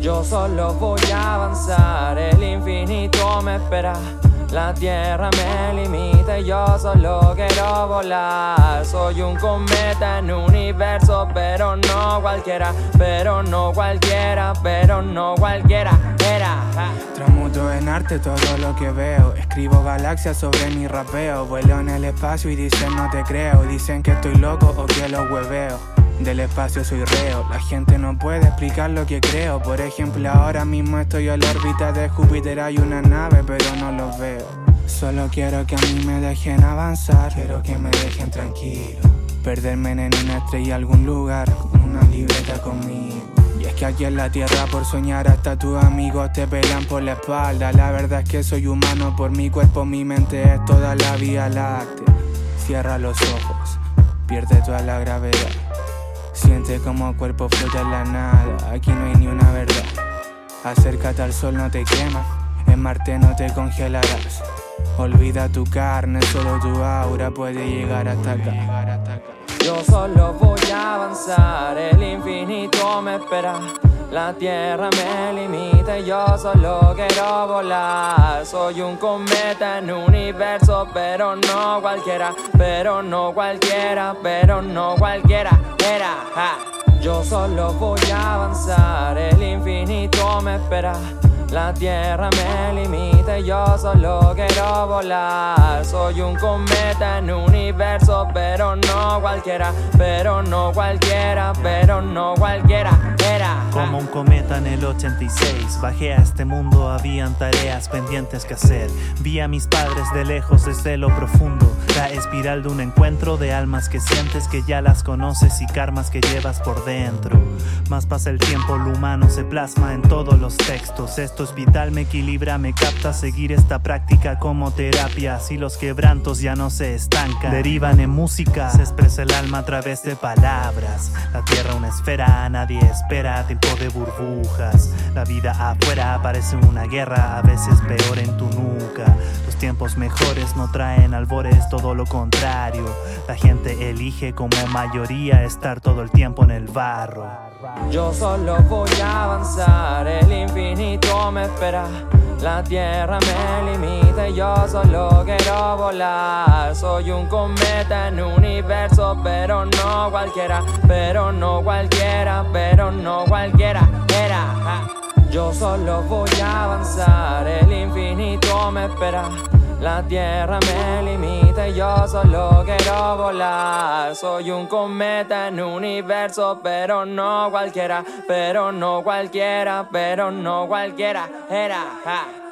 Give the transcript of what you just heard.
Yo solo voy a avanzar, el infinito me espera. La tierra me limita y yo solo quiero volar. Soy un cometa en universo, pero no cualquiera, pero no cualquiera, pero no cualquiera. Era. Tramuto en arte todo lo que veo. Escribo galaxias sobre mi rapeo. Vuelo en el espacio y dicen no te creo. Dicen que estoy loco o que lo hueveo. Del espacio soy reo, la gente no puede explicar lo que creo. Por ejemplo, ahora mismo estoy en la órbita de Júpiter, hay una nave, pero no los veo. Solo quiero que a mí me dejen avanzar, quiero que me dejen tranquilo. Perderme en una estrella algún lugar, una libreta conmigo. Y es que aquí en la tierra por soñar hasta tus amigos te pegan por la espalda. La verdad es que soy humano, por mi cuerpo, mi mente es toda la vía láctea. Cierra los ojos, pierde toda la gravedad. Siente como cuerpo flota en la nada, aquí no hay ni una verdad. Acércate al sol, no te quema, en Marte no te congelarás. Olvida tu carne, solo tu aura puede llegar hasta acá. Yo solo voy a avanzar, el infinito me espera. La tierra me limita y yo solo quiero volar. Soy un cometa en universo, pero no cualquiera, pero no cualquiera, pero no cualquiera. Era, Yo solo voy a avanzar, el infinito me espera. La tierra me limita y yo solo quiero volar. Soy un cometa en universo, pero no cualquiera, pero no cualquiera, pero no cualquiera. Como un cometa en el 86. Bajé a este mundo, habían tareas pendientes que hacer. Vi a mis padres de lejos desde lo profundo. La espiral de un encuentro de almas que sientes que ya las conoces y karmas que llevas por dentro. Más pasa el tiempo, lo humano se plasma en todos los textos. Esto es vital, me equilibra, me capta seguir esta práctica como terapia. Si los quebrantos ya no se estancan, derivan en música, se expresa el alma a través de palabras. La tierra una esfera, nadie espera, de burbujas. La vida afuera parece una guerra, a veces peor en tu nuca. Los tiempos mejores no traen albores, todo lo contrario. La gente elige como mayoría estar todo el tiempo en el barro. Yo solo voy a avanzar, el infinito me espera. La tierra me limita y yo solo quiero volar. Soy un cometa en universo, pero no cualquiera, pero no cualquiera, pero no cualquiera. Yo solo voy a avanzar, el infinito me espera. La tierra me limita y yo solo quiero volar. Soy un cometa en universo, pero no cualquiera, pero no cualquiera, pero no cualquiera. Era.